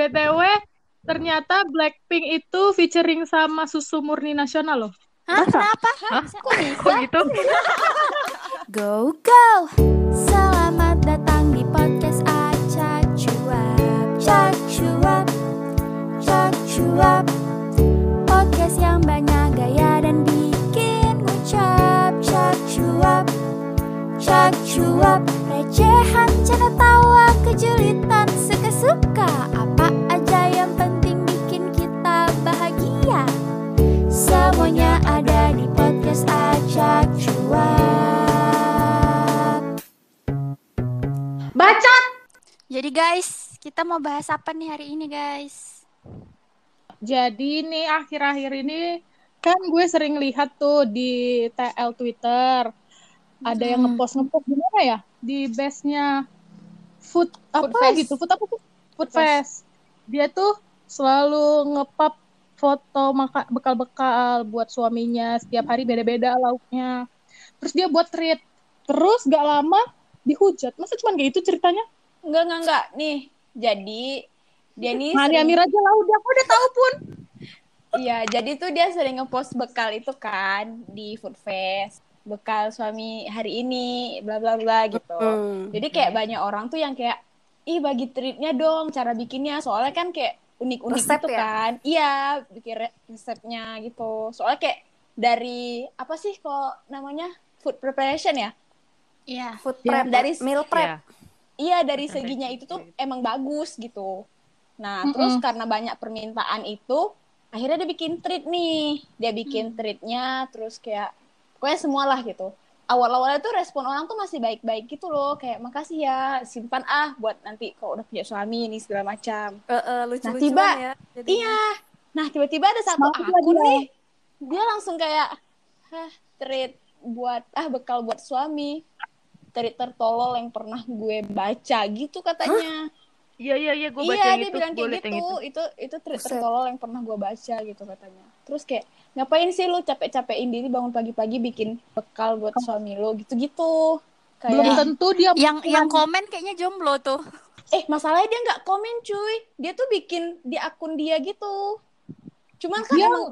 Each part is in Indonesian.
BTW, ternyata Blackpink itu featuring sama Susu Murni Nasional loh. Hah, kenapa? Hah? Bisa? Kok gitu? Go go. Selamat datang di podcast Acak Cuap. Cak Cuap. Cak Cuap. Podcast yang banyak gaya dan bikin ngucap. Cak Cuap. Cak Cuap. Recehan, canda tawa, kejulitan, suka-suka. Apa aja yang penting bikin kita bahagia. Semuanya ada di podcast Acak Cuap. Bacot! Jadi guys, kita mau bahas apa nih hari ini guys? Jadi nih akhir-akhir ini kan gue sering lihat tuh di TL Twitter ada yang Hmm. ngepost ngepost gimana ya di base-nya food apa Fest. gitu food apa tuh food fest. Dia tuh selalu ngepap foto maka bekal-bekal buat suaminya. Setiap hari beda-beda lauknya. Terus dia buat treat. Terus gak lama dihujat. Masa cuma kayak itu ceritanya? Enggak, enggak, enggak. Nih, jadi dia nih Mani sering- Amir aja lah udah. Aku udah tahu pun. Iya, jadi tuh dia sering ngepost bekal itu kan di Food Fest. Bekal suami hari ini, bla bla bla gitu. Jadi kayak banyak orang tuh yang kayak ih bagi treatnya dong cara bikinnya. Soalnya kan kayak unik-unik Resep gitu ya? kan. Iya, bikin re- resepnya gitu. Soalnya kayak dari apa sih kok namanya? Food preparation ya? Iya. Food Ya, prep, dari- meal prep. Iya dari seginya itu tuh emang bagus gitu. Nah Mm-mm. terus karena banyak permintaan itu, akhirnya dia bikin treat nih. Dia bikin treatnya, terus kayak pokoknya semualah gitu. Awal-awalnya tuh respon orang tuh masih baik-baik gitu loh, kayak makasih ya, simpan ah buat nanti kalau udah punya suami ini segala macam. Eh, eh, lucu-lucuan tiba- ya. jadinya. Iya. Nah tiba-tiba ada satu Semangat akun lagi, nih, dia langsung kayak, hah treat buat ah bekal buat suami. Treat tertolol yang pernah gue baca gitu katanya. Iya iya iya gue baca iya yang dia itu, bilang gue kayak gitu yang itu. itu Buset. tertolol yang pernah gue baca gitu katanya. Terus kayak ngapain sih lu capek-capekin diri bangun pagi-pagi bikin bekal buat suami lu? Gitu-gitu. Belum kayak tentu dia Yang yang komen kayaknya jomblo tuh. eh masalahnya dia nggak komen cuy. Dia tuh bikin di akun dia gitu. Cuman kan Dia- emang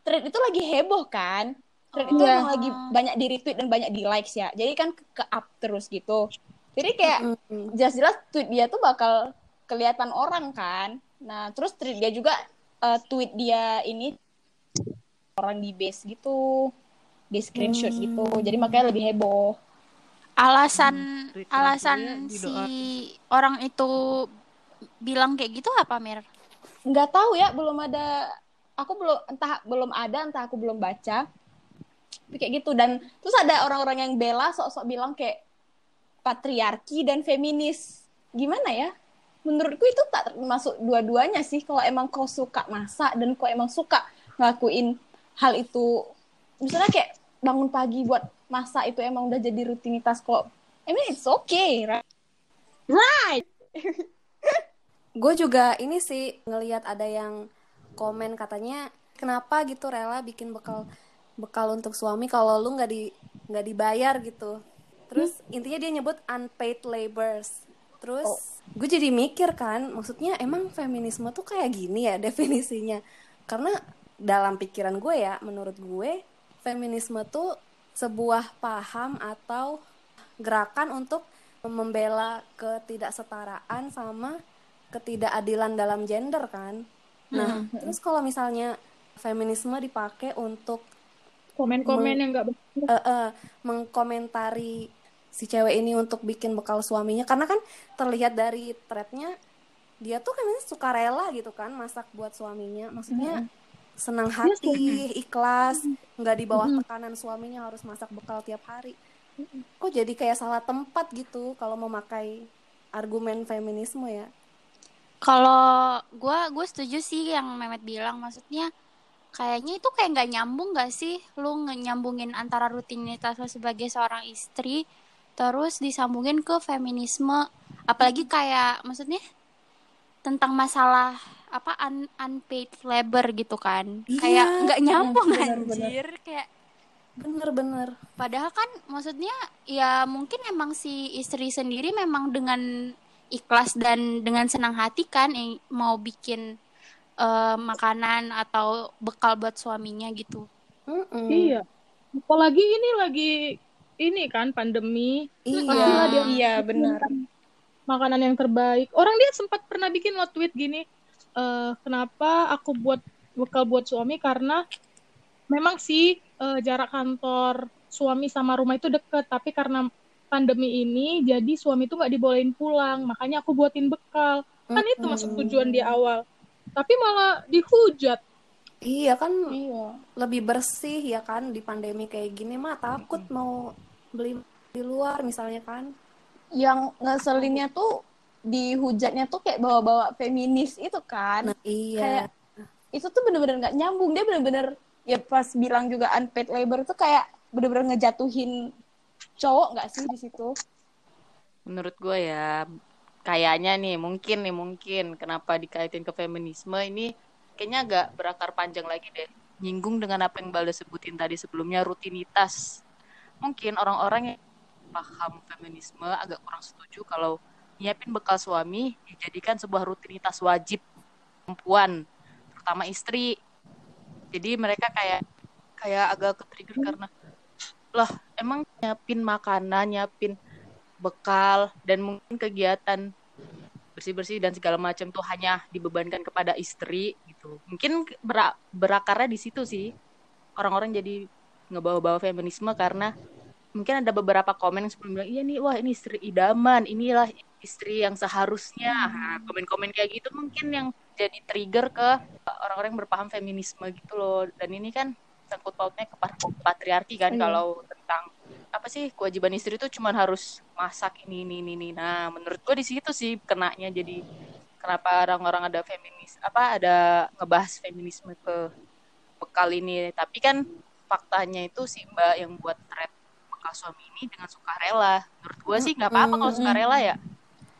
thread itu lagi heboh kan? Thread itu Iya. emang lagi banyak di retweet dan banyak di likes ya. Jadi kan ke, ke up terus gitu jadi kayak jelas-jelas tweet dia tuh bakal kelihatan orang kan. Nah, terus tweet dia juga eh, tweet dia ini orang di base gitu, di screenshot Hmm. gitu. Jadi makanya lebih heboh. Alasan Twitter alasan si orang itu bilang kayak gitu apa Mir? Nggak tahu ya, belum ada aku belum entah belum ada entah aku belum baca. Tapi kayak gitu dan terus ada orang-orang yang bela sok-sok bilang kayak patriarki dan feminis. Gimana ya? Menurutku itu tak termasuk dua-duanya sih. Kalau emang kau suka masak dan kau emang suka ngelakuin hal itu, misalnya kayak bangun pagi buat masak itu emang udah jadi rutinitas kok. I mean it's okay, right? Right. Gue juga ini sih ngelihat ada yang komen katanya kenapa gitu rela bikin bekal bekal untuk suami kalau lu nggak di nggak dibayar gitu. Terus intinya dia nyebut unpaid labors. Terus gue jadi mikir kan, maksudnya emang feminisme tuh kayak gini ya definisinya. Karena dalam pikiran gue ya, menurut gue feminisme tuh sebuah paham atau gerakan untuk membela ketidaksetaraan sama ketidakadilan dalam gender kan. Nah, terus kalau misalnya feminisme dipakai untuk komen-komen yang nggak eh, eh, mengkomentari si cewek ini untuk bikin bekal suaminya. Karena kan terlihat dari threadnya dia tuh kan suka rela gitu kan masak buat suaminya. Maksudnya senang hati ikhlas nggak di bawah tekanan suaminya harus masak bekal tiap hari. Kok jadi kayak salah tempat gitu kalau memakai argumen feminisme ya? Kalau gua gue setuju sih yang Mehmet bilang. Maksudnya kayaknya itu kayak nggak nyambung gak sih? Lu nyambungin antara rutinitas lo sebagai seorang istri terus disambungin ke feminisme apalagi kayak maksudnya tentang masalah apa un- unpaid labor gitu kan Iya, kayak nggak nyambung bener-bener. anjir kayak bener-bener Padahal kan maksudnya ya mungkin emang si istri sendiri memang dengan ikhlas dan dengan senang hati kan eh, mau bikin eh, makanan atau bekal buat suaminya gitu. Mm-mm. Iya. Apalagi ini lagi ini kan pandemi. Pastilah dia Iya. Iya, benar. makanan yang terbaik. Orang dia sempat pernah bikin lo tweet gini, eh, kenapa aku buat bekal buat suami karena memang sih eh, jarak kantor suami sama rumah itu deket, tapi karena pandemi ini jadi suami itu nggak dibolehin pulang, makanya aku buatin bekal. Kan itu masuk tujuan di awal. Tapi malah dihujat. Iya kan Iya. lebih bersih ya kan di pandemi kayak gini mah takut mau beli di luar misalnya kan. Yang ngeselinnya tuh di hujatnya tuh kayak bawa-bawa feminis itu kan. Nah, iya. Kayak itu tuh bener-bener nggak nyambung. Dia bener-bener ya pas bilang juga unpaid labor tuh kayak bener-bener ngejatuhin cowok nggak sih di situ? Menurut gue ya, kayaknya nih, mungkin nih, mungkin kenapa dikaitin ke feminisme ini kayaknya agak berakar panjang lagi deh. Nyinggung dengan apa yang Balda sebutin tadi sebelumnya, rutinitas. Mungkin orang-orang yang paham feminisme agak kurang setuju kalau nyiapin bekal suami dijadikan sebuah rutinitas wajib perempuan, terutama istri. Jadi mereka kayak kayak agak ke-trigger karena lah emang nyiapin makanan, nyiapin bekal dan mungkin kegiatan bersih-bersih dan segala macam tuh hanya dibebankan kepada istri gitu. Mungkin bera- berakarnya di situ sih. Orang-orang jadi ngebawa-bawa feminisme karena mungkin ada beberapa komen yang sebelum bilang, iya nih, wah ini istri idaman, inilah istri yang seharusnya. Nah, komen-komen kayak gitu mungkin yang jadi trigger ke orang-orang yang berpaham feminisme gitu loh. Dan ini kan sangkut pautnya ke pat- patriarki kan Iya. kalau tentang apa sih kewajiban istri itu cuma harus masak ini ini ini, ini. Nah, menurut gue di situ sih kenanya jadi kenapa orang-orang ada feminis apa ada ngebahas feminisme ke bekal ini. Tapi kan faktanya itu si Mbak yang buat thread bekal suami ini dengan sukarela. Menurut gue sih nggak apa-apa kalau sukarela ya.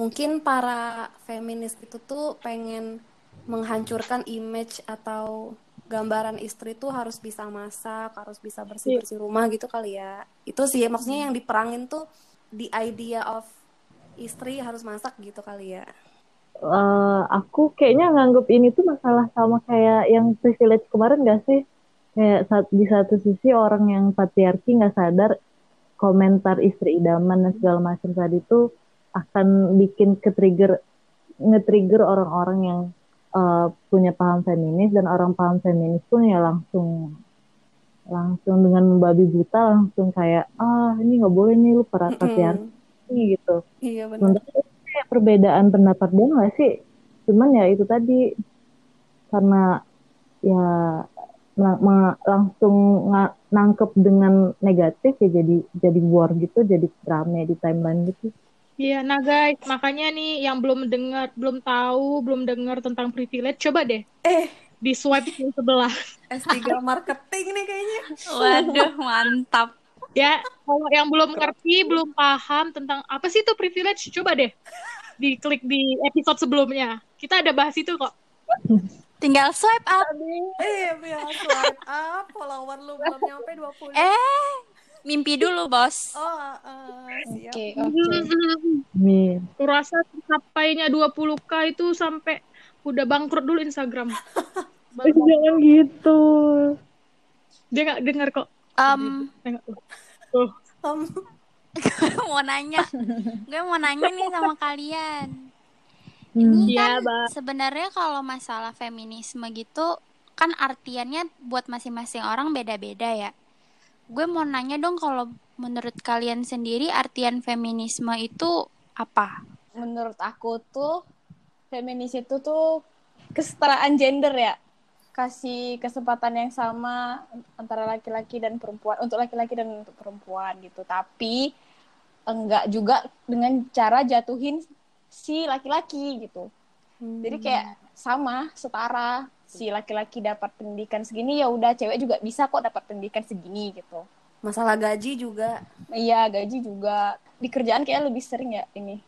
Mungkin para feminis itu tuh pengen menghancurkan image atau gambaran istri tuh harus bisa masak, harus bisa bersih-bersih rumah gitu kali ya. Itu sih maksudnya yang diperangin tuh the idea of istri harus masak gitu kali ya. Eh, aku kayaknya nganggep ini tuh masalah sama kayak yang privilege kemarin gak sih? Kayak saat, di satu sisi orang yang patriarki nggak sadar komentar istri idaman dan segala macam tadi tuh akan bikin ke trigger nge-trigger orang-orang yang eh, punya paham feminis dan orang paham feminis pun ya langsung langsung dengan babi buta langsung kayak ah ini nggak boleh nih lu para patriarki gitu. Iya benar. Kayak perbedaan pendapat dia nggak sih? Cuman ya itu tadi karena ya langsung nangkep dengan negatif ya jadi jadi war gitu, jadi rame di timeline gitu. Iya, nah guys, makanya nih yang belum dengar, belum tahu, belum dengar tentang privilege, coba deh Eh, di swipe yang sebelah. S3 marketing nih kayaknya. Waduh, mantap. Ya, kalau yang belum ngerti, belum paham tentang apa sih itu privilege, coba deh diklik di episode sebelumnya. Kita ada bahas itu kok. Tinggal swipe up. Eh, biar swipe up, follower lu belum nyampe 20. Eh, mimpi dulu, Bos. Oh, eh, siap. Oke, oke. Min. Aku rasa tercapainya 20k itu sampai udah bangkrut dulu Instagram. Jangan gitu. Dia nggak dengar kok. Tuh. Em, gue mau nanya. Gue mau nanya nih sama kalian. Ini Iya, kan Mbak. sebenarnya kalau masalah feminisme gitu kan artiannya buat masing-masing orang beda-beda ya. Gue mau nanya dong kalau menurut kalian sendiri artian feminisme itu apa? Menurut aku tuh feminis itu tuh kesetaraan gender ya. Kasih kesempatan yang sama antara laki-laki dan perempuan untuk laki-laki dan untuk perempuan gitu. Tapi enggak juga dengan cara jatuhin si laki-laki gitu. Jadi kayak sama, setara. Si laki-laki dapat pendidikan segini ya udah cewek juga bisa kok dapat pendidikan segini gitu. Masalah gaji juga. Iya, gaji juga di kerjaan kayak lebih sering ya ini.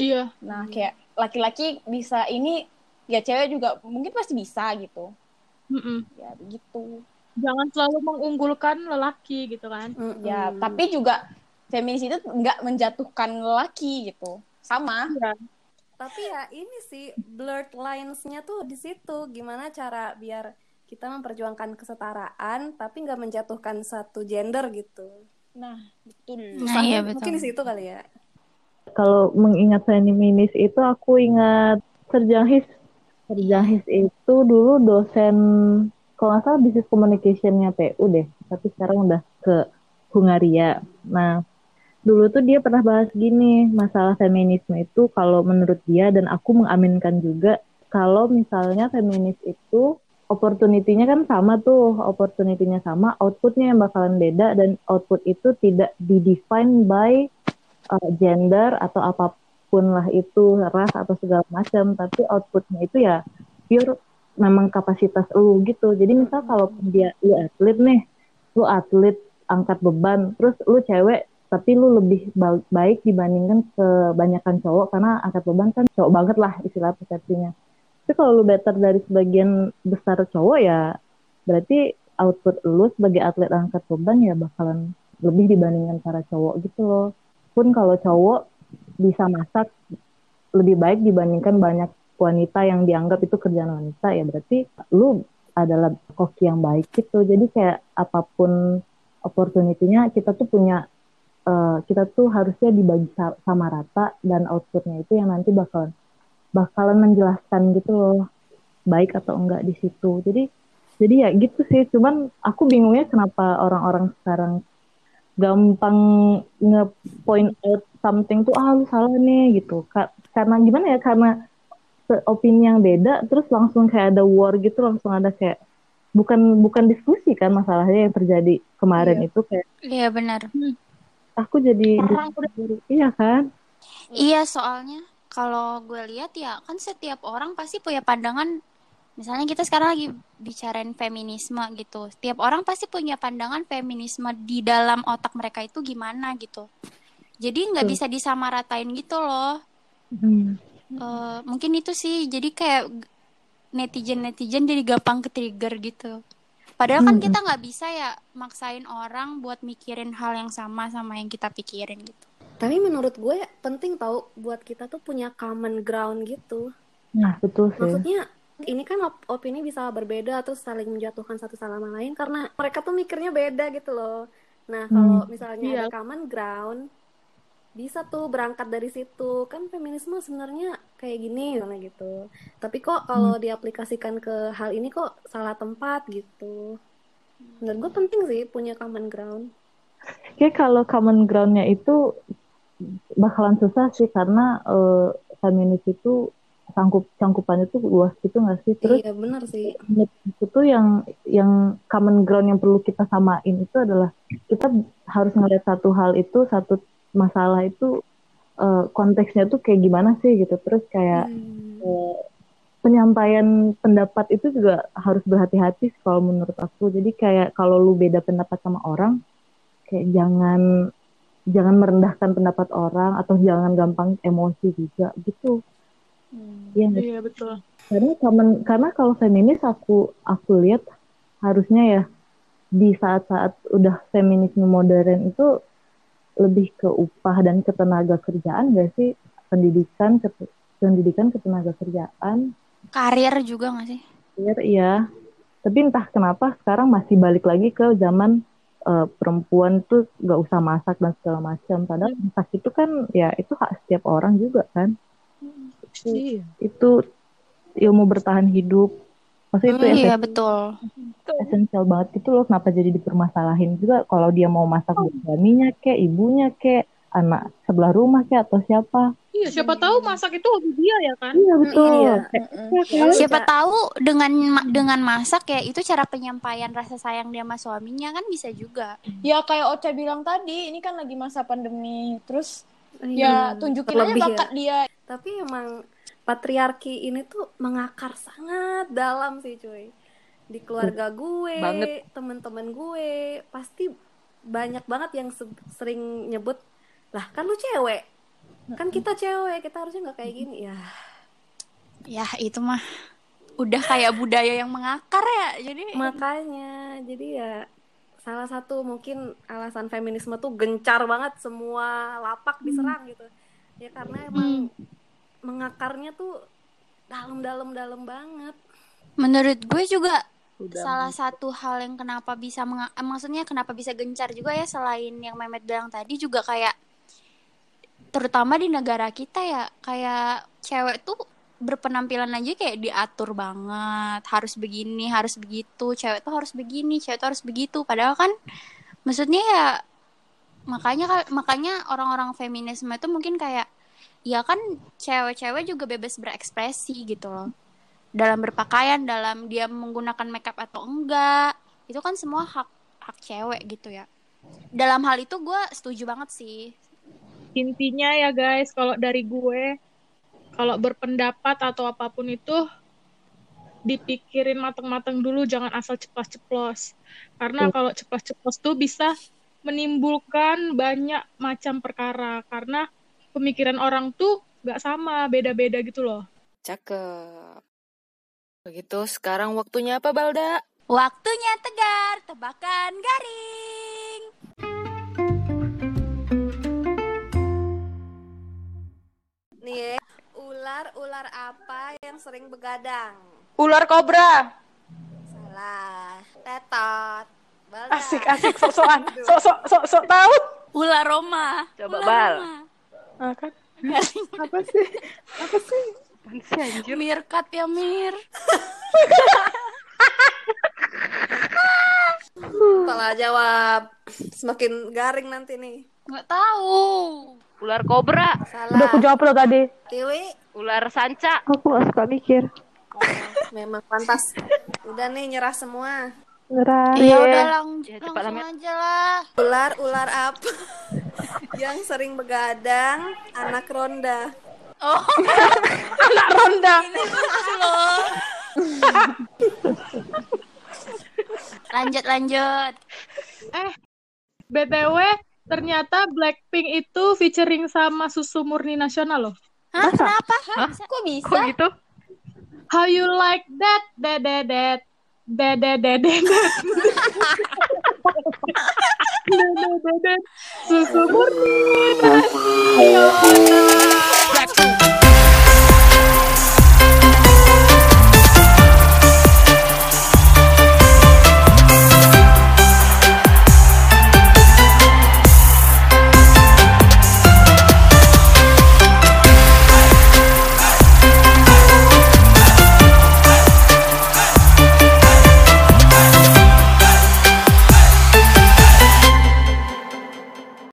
Iya. Nah, kayak laki-laki bisa ini ya cewek juga mungkin pasti bisa gitu. Mm-mm. Ya begitu. Jangan selalu mengunggulkan lelaki gitu kan. Mm-mm. Ya, tapi juga feminis itu nggak menjatuhkan lelaki gitu. Sama. Iya. tapi ya ini sih blurred lines-nya tuh di situ gimana cara biar kita memperjuangkan kesetaraan tapi nggak menjatuhkan satu gender gitu Nah, betul. Nah, iya Mungkin betul. di situ kali ya Kalau mengingat feminis itu aku ingat Serjahis. Serjahis itu dulu dosen kalau nggak salah bisnis communication-nya PU deh, tapi sekarang udah ke Hungaria. Nah, dulu tuh dia pernah bahas gini, masalah feminisme itu kalau menurut dia dan aku mengaminkan juga kalau misalnya feminis itu opportunity-nya kan sama tuh, opportunity-nya sama, output-nya yang bakalan beda dan output itu tidak di-define by uh, gender atau apa pun lah itu ras atau segala macam tapi outputnya itu ya pure memang kapasitas lu gitu. Jadi misal kalau dia lu atlet nih lu atlet angkat beban terus lu cewek tapi lu lebih ba- baik dibandingkan kebanyakan cowok karena angkat beban kan cowok banget lah istilah persepsinya. Tapi kalau lu better dari sebagian besar cowok ya berarti output lu sebagai atlet angkat beban ya bakalan lebih dibandingkan para cowok gitu loh. Pun kalau cowok bisa masak lebih baik dibandingkan banyak wanita yang dianggap itu kerjaan wanita ya berarti lu adalah koki yang baik gitu. Jadi kayak apa pun opportunity-nya kita tuh punya eh, kita tuh harusnya dibagi sa- sama rata dan outputnya itu yang nanti bakalan bakalan menjelaskan gitu loh baik atau enggak di situ. Jadi jadi ya gitu sih. Cuman aku bingungnya kenapa orang-orang sekarang gampang nge-point out something tuh ah lu salah nih gitu Ka- karena gimana ya karena opini yang beda terus langsung kayak ada war gitu langsung ada kayak bukan bukan diskusi kan masalahnya yang terjadi kemarin itu kayak Iya benar. aku jadi Orang udah iya kan Iya soalnya kalau gue lihat ya kan setiap orang pasti punya pandangan. Misalnya kita sekarang lagi bicarain feminisme gitu. Setiap orang pasti punya pandangan feminisme di dalam otak mereka itu gimana gitu. Jadi nggak bisa disamaratain gitu loh. Hmm. Eh, mungkin itu sih jadi kayak netizen netizen jadi gampang ke trigger gitu. Padahal kan Mm-mm. kita nggak bisa ya maksain orang buat mikirin hal yang sama sama yang kita pikirin gitu. tapi menurut gue penting tau buat kita tuh punya common ground gitu nah betul sih maksudnya ini kan op- opini bisa berbeda terus saling menjatuhkan satu sama lain karena mereka tuh mikirnya beda gitu loh. Nah kalau misalnya Iya. ada common ground bisa tuh berangkat dari situ. Kan feminisme sebenarnya kayak gini misalnya gitu. Tapi kok kalau diaplikasikan ke hal ini kok salah tempat gitu. Menurut gue penting sih punya common ground. Kayak kalau common ground-nya itu bakalan susah sih karena eh, feminis itu sangkup cangkupannya tuh luas gitu nggak sih? Terus iya benar sih. menurut aku tuh yang yang common ground yang perlu kita samain itu adalah kita harus ngeliat satu hal itu satu masalah itu eh, konteksnya tuh kayak gimana sih gitu. Terus kayak Hmm. eh, penyampaian pendapat itu juga harus berhati-hati kalau menurut aku. Jadi kayak kalau lu beda pendapat sama orang kayak jangan jangan merendahkan pendapat orang atau jangan gampang emosi juga gitu Iya nggak sih? Iya betul. karena common karena kalau feminis aku aku lihat harusnya ya di saat-saat udah feminisme modern itu lebih ke upah dan ketenaga kerjaan gak sih pendidikan ke pendidikan ketenaga kerjaan Karir juga nggak sih? Iya, iya. Tapi entah kenapa sekarang masih balik lagi ke zaman eh, perempuan tuh gak usah masak dan segala macam. Padahal masak itu kan ya itu hak setiap orang juga kan. Iya. Itu ilmu bertahan hidup. Maksudnya itu Hmm, iya esen- betul. esensial banget gitu loh. Kenapa jadi dipermasalahin juga kalau dia mau masak buat suaminya kek, ibunya kek, anak sebelah rumah kek atau siapa. Iya, siapa tahu masak itu hobi dia ya kan? Iya betul. iya. Kayak- Mm-mm. iya kan? Siapa tahu dengan dengan masak ya itu cara penyampaian rasa sayang dia sama suaminya kan bisa juga. Ya kayak Ocha bilang tadi, ini kan lagi masa pandemi. Terus Iya, ya tunjukin terlebih aja ya. bakat dia. Tapi emang patriarki ini tuh mengakar sangat dalam sih cuy. Di keluarga gue, temen-temen gue, pasti banyak banget yang se- sering nyebut, lah kan lu cewek, kan kita cewek, kita harusnya nggak kayak gini ya. Ya itu mah udah kayak budaya yang mengakar ya. Jadi Makanya, jadi ya salah satu mungkin alasan feminisme tuh gencar banget semua lapak diserang gitu. Ya karena emang mengakarnya tuh dalam-dalam dalam banget. Menurut gue juga Udah. salah satu hal yang kenapa bisa menga- eh, maksudnya kenapa bisa gencar juga ya selain yang Mehmet bilang tadi juga kayak terutama di negara kita ya kayak cewek tuh berpenampilan aja kayak diatur banget. Harus begini harus begitu. Cewek tuh harus begini cewek tuh harus begitu. Padahal kan maksudnya ya makanya makanya orang-orang feminisme itu mungkin kayak ya kan cewek-cewek juga bebas berekspresi gitu loh. Dalam berpakaian dalam dia menggunakan makeup atau enggak itu kan semua hak hak cewek gitu ya. Dalam hal itu gue setuju banget sih. Intinya ya guys kalau dari gue kalau berpendapat atau apa pun itu dipikirin matang-matang dulu jangan asal ceplos-ceplos. Karena kalau ceplos-ceplos tuh bisa menimbulkan banyak macam perkara. Karena pemikiran orang tuh nggak sama beda-beda gitu loh. Cakep. Begitu, sekarang waktunya apa, Balda? waktunya tegar tebakan garing. Nih, ular-ular apa yang sering begadang? Ular kobra. Salah. Tetot. Balda. Asik asik sok-sokan. Sok-sok sok-sok tahu. ular Roma Coba, Ular Bal. Roma. Ah, kan. Apa sih? Apa sih? Apaan sih anjir? Mirkat ya Mir Salah jawab. Semakin garing nanti nih. Nggak tahu Ular kobra, Salah. Udah aku jawab lo tadi. Tiwi. ular sanca. Aku gak suka mikir. Memang pantas. Udah nih nyerah semua. Nyerah. ya udah lang Ya, cepat, langsung aja lah Ular-ular apa yang sering begadang? Anak ronda. oh Anak ronda. lanjut lanjut btw ternyata Blackpink itu featuring sama susu murni nasional loh. Hah, kenapa? Kok bisa? Kok gitu? how you like that? Dededet dedededet dedededet susu murni nasional